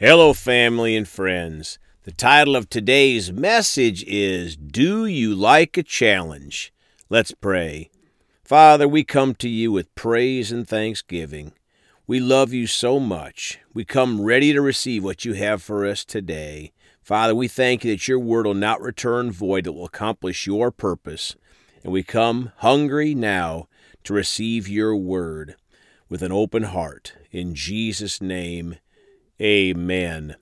Hello, family and friends. The title of today's message is Do You Like a Challenge? Let's pray. Father, we come to you with praise and thanksgiving. We love you so much. We come ready to receive what you have for us today. Father, we thank you that your word will not return void, it will accomplish your purpose. And we come hungry now to receive your word with an open heart. In Jesus' name, Amen.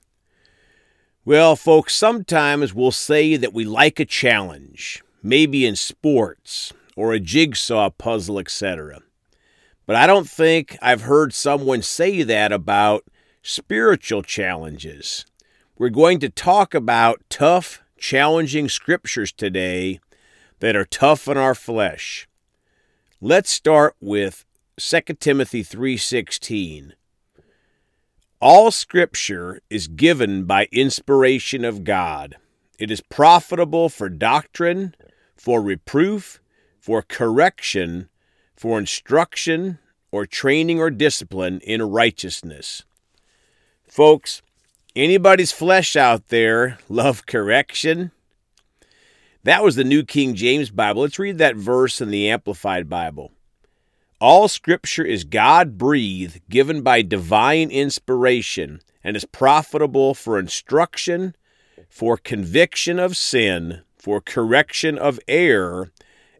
Well, folks, sometimes we'll say that we like a challenge, maybe in sports or a jigsaw puzzle, etc. But I don't think I've heard someone say that about spiritual challenges. We're going to talk about tough, challenging scriptures today that are tough on our flesh. Let's start with 2 Timothy 3:16. All scripture is given by inspiration of God. It is profitable for doctrine, for reproof, for correction, for instruction, or training or discipline in righteousness. Folks, anybody's flesh out there love correction? That was the New King James Bible. Let's read that verse in the Amplified Bible. All scripture is God breathed, given by divine inspiration, and is profitable for instruction, for conviction of sin, for correction of error,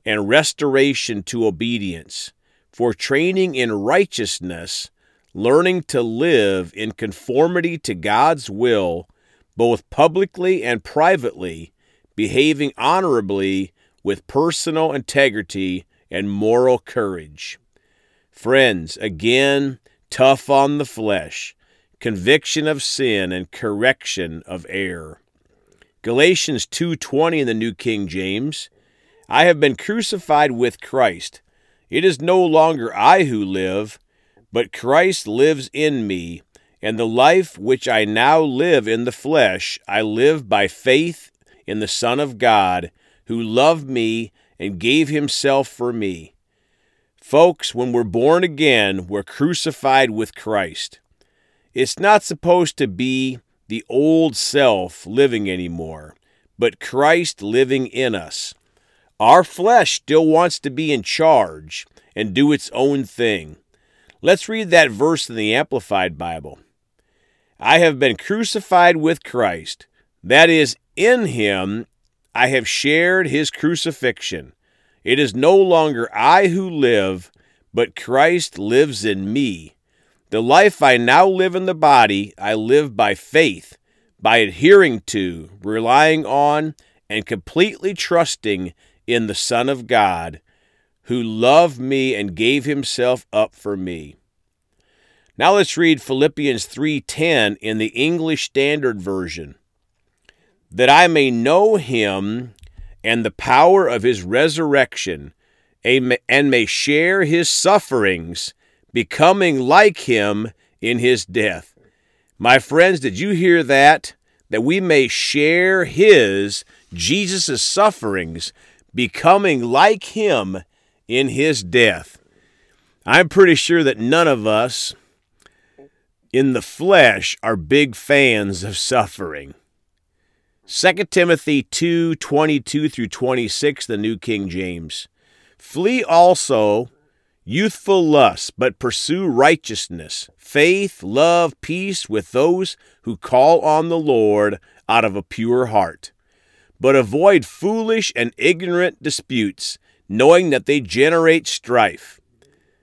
and restoration to obedience, for training in righteousness, learning to live in conformity to God's will, both publicly and privately, behaving honorably with personal integrity and moral courage. Friends, again, tough on the flesh, conviction of sin and correction of error. Galatians 2:20 in the New King James, I have been crucified with Christ. It is no longer I who live, but Christ lives in me, and the life which I now live in the flesh, I live by faith in the Son of God, who loved me and gave himself for me. Folks, when we're born again, we're crucified with Christ. It's not supposed to be the old self living anymore, but Christ living in us. Our flesh still wants to be in charge and do its own thing. Let's read that verse in the Amplified Bible. I have been crucified with Christ. That is, in him I have shared his crucifixion. It is no longer I who live, but Christ lives in me. The life I now live in the body, I live by faith, by adhering to, relying on, and completely trusting in the Son of God, who loved me and gave himself up for me. Now let's read Philippians 3:10 in the English Standard Version. That I may know him and the power of his resurrection, and may share his sufferings, becoming like him in his death. My friends, did you hear that? That we may share his, Jesus' sufferings, becoming like him in his death. I'm pretty sure that none of us in the flesh are big fans of suffering. 2 Timothy 2 22 through 26, the New King James. Flee also youthful lusts, but pursue righteousness, faith, love, peace with those who call on the Lord out of a pure heart. But avoid foolish and ignorant disputes, knowing that they generate strife.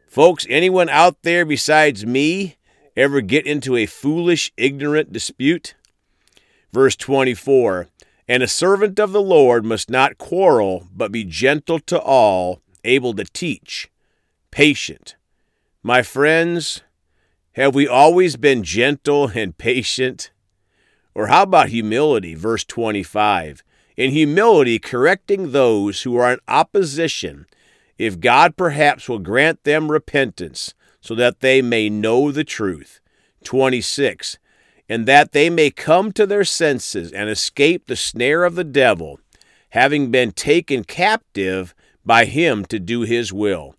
Folks, anyone out there besides me ever get into a foolish, ignorant dispute? Verse 24 And a servant of the Lord must not quarrel, but be gentle to all, able to teach, patient. My friends, have we always been gentle and patient? Or how about humility? Verse 25. In humility, correcting those who are in opposition, if God perhaps will grant them repentance, so that they may know the truth. 26 and that they may come to their senses and escape the snare of the devil, having been taken captive by him to do his will.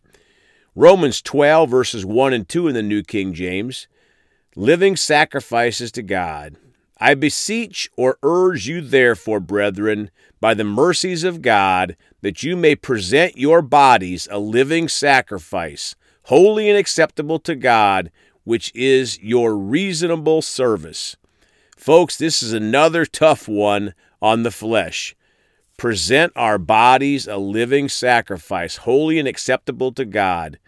Romans 12, verses 1 and 2 in the New King James. living sacrifices to God. I beseech or urge you, therefore, brethren, by the mercies of God, that you may present your bodies a living sacrifice, holy and acceptable to God, which is your reasonable service. Folks, this is another tough one on the flesh. Present our bodies a living sacrifice, holy and acceptable to God.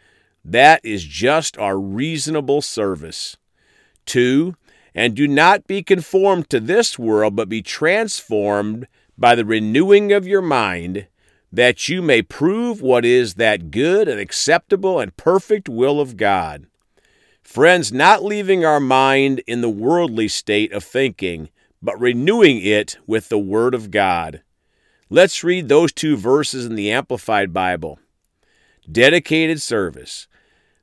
That is just our reasonable service. Two, and do not be conformed to this world, but be transformed by the renewing of your mind, that you may prove what is that good and acceptable and perfect will of God. Friends, not leaving our mind in the worldly state of thinking, but renewing it with the Word of God. Let's read those two verses in the Amplified Bible. Dedicated service.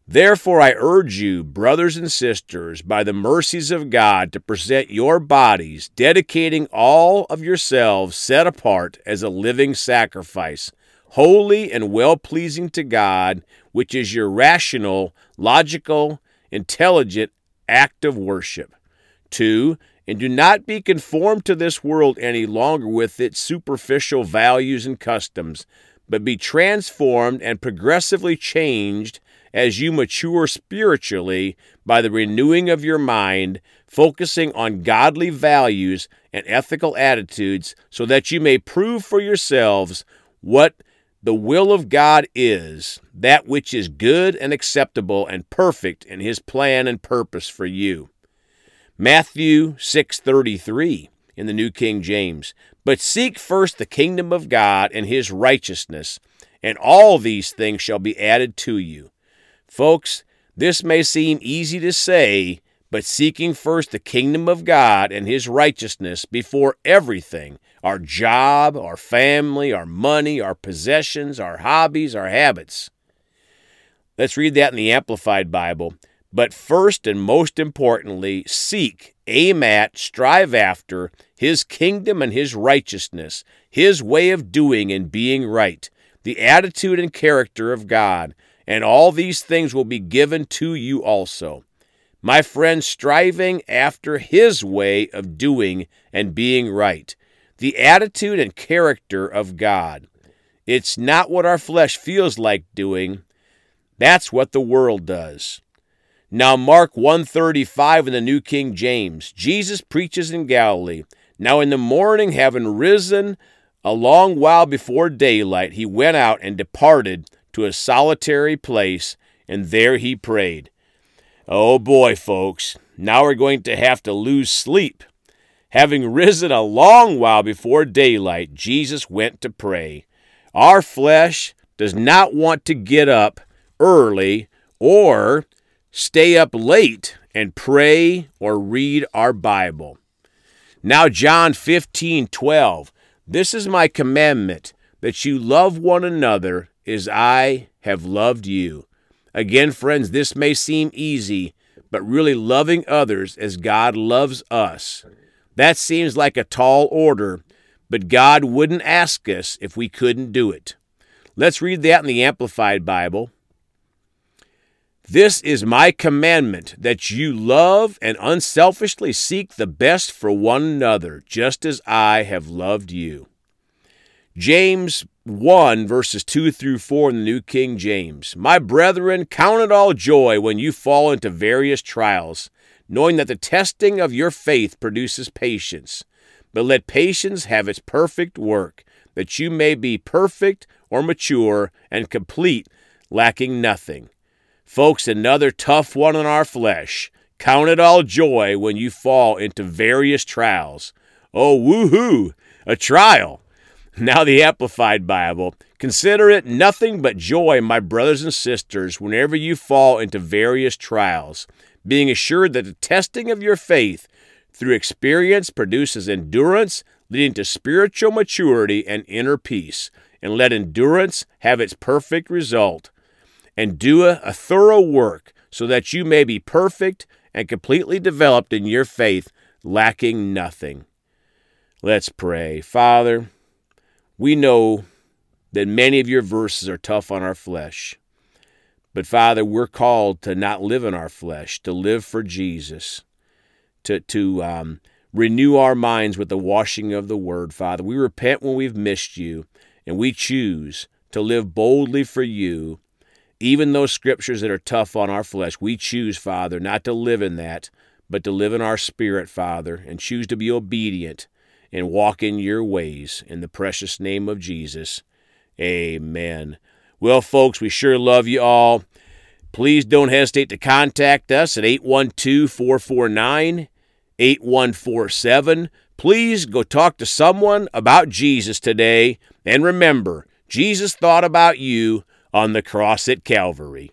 Therefore, I urge you, brothers and sisters, by the mercies of God, to present your bodies, dedicating all of yourselves set apart as a living sacrifice, holy and well pleasing to God, which is your rational, logical, intelligent act of worship. 2. And do not be conformed to this world any longer with its superficial values and customs, but be transformed and progressively changed as you mature spiritually by the renewing of your mind, focusing on godly values and ethical attitudes, so that you may prove for yourselves what the will of God is, that which is good and acceptable and perfect in his plan and purpose for you. Matthew 6:33 in the New King James. But seek first the kingdom of God and his righteousness, and all these things shall be added to you. Folks, this may seem easy to say, but seeking first the kingdom of God and his righteousness before everything our job, our family, our money, our possessions, our hobbies, our habits. Let's read that in the Amplified Bible. But first and most importantly, seek, aim at, strive after his kingdom and his righteousness, his way of doing and being right, the attitude and character of God and all these things will be given to you also. My friend, striving after His way of doing and being right, the attitude and character of God. It's not what our flesh feels like doing. That's what the world does. Now Mark 135 in the New King James. Jesus preaches in Galilee. Now in the morning having risen a long while before daylight, he went out and departed to a solitary place, and there he prayed. Oh boy, folks, now we're going to have to lose sleep. Having risen a long while before daylight, Jesus went to pray. Our flesh does not want to get up early or stay up late and pray or read our Bible. Now, John 15 12. This is my commandment that you love one another as I have loved you. Again, friends, this may seem easy, but really loving others as God loves us. That seems like a tall order, but God wouldn't ask us if we couldn't do it. Let's read that in the Amplified Bible. This is my commandment that you love and unselfishly seek the best for one another, just as I have loved you. James 1, verses 2 through 4 in the New King James. My brethren, count it all joy when you fall into various trials, knowing that the testing of your faith produces patience. But let patience have its perfect work, that you may be perfect or mature and complete, lacking nothing. Folks, another tough one on our flesh. Count it all joy when you fall into various trials. Oh, woohoo! A trial! Now, the Amplified Bible. Consider it nothing but joy, my brothers and sisters, whenever you fall into various trials, being assured that the testing of your faith through experience produces endurance, leading to spiritual maturity and inner peace. And let endurance have its perfect result. And do a, a thorough work so that you may be perfect and completely developed in your faith, lacking nothing. Let's pray. Father, we know that many of your verses are tough on our flesh. But Father, we're called to not live in our flesh, to live for Jesus, to, to um, renew our minds with the washing of the Word, Father. We repent when we've missed you, and we choose to live boldly for you. Even those scriptures that are tough on our flesh, we choose, Father, not to live in that, but to live in our spirit, Father, and choose to be obedient and walk in your ways. In the precious name of Jesus, amen. Well, folks, we sure love you all. Please don't hesitate to contact us at 812 449 8147. Please go talk to someone about Jesus today. And remember, Jesus thought about you on the cross at Calvary.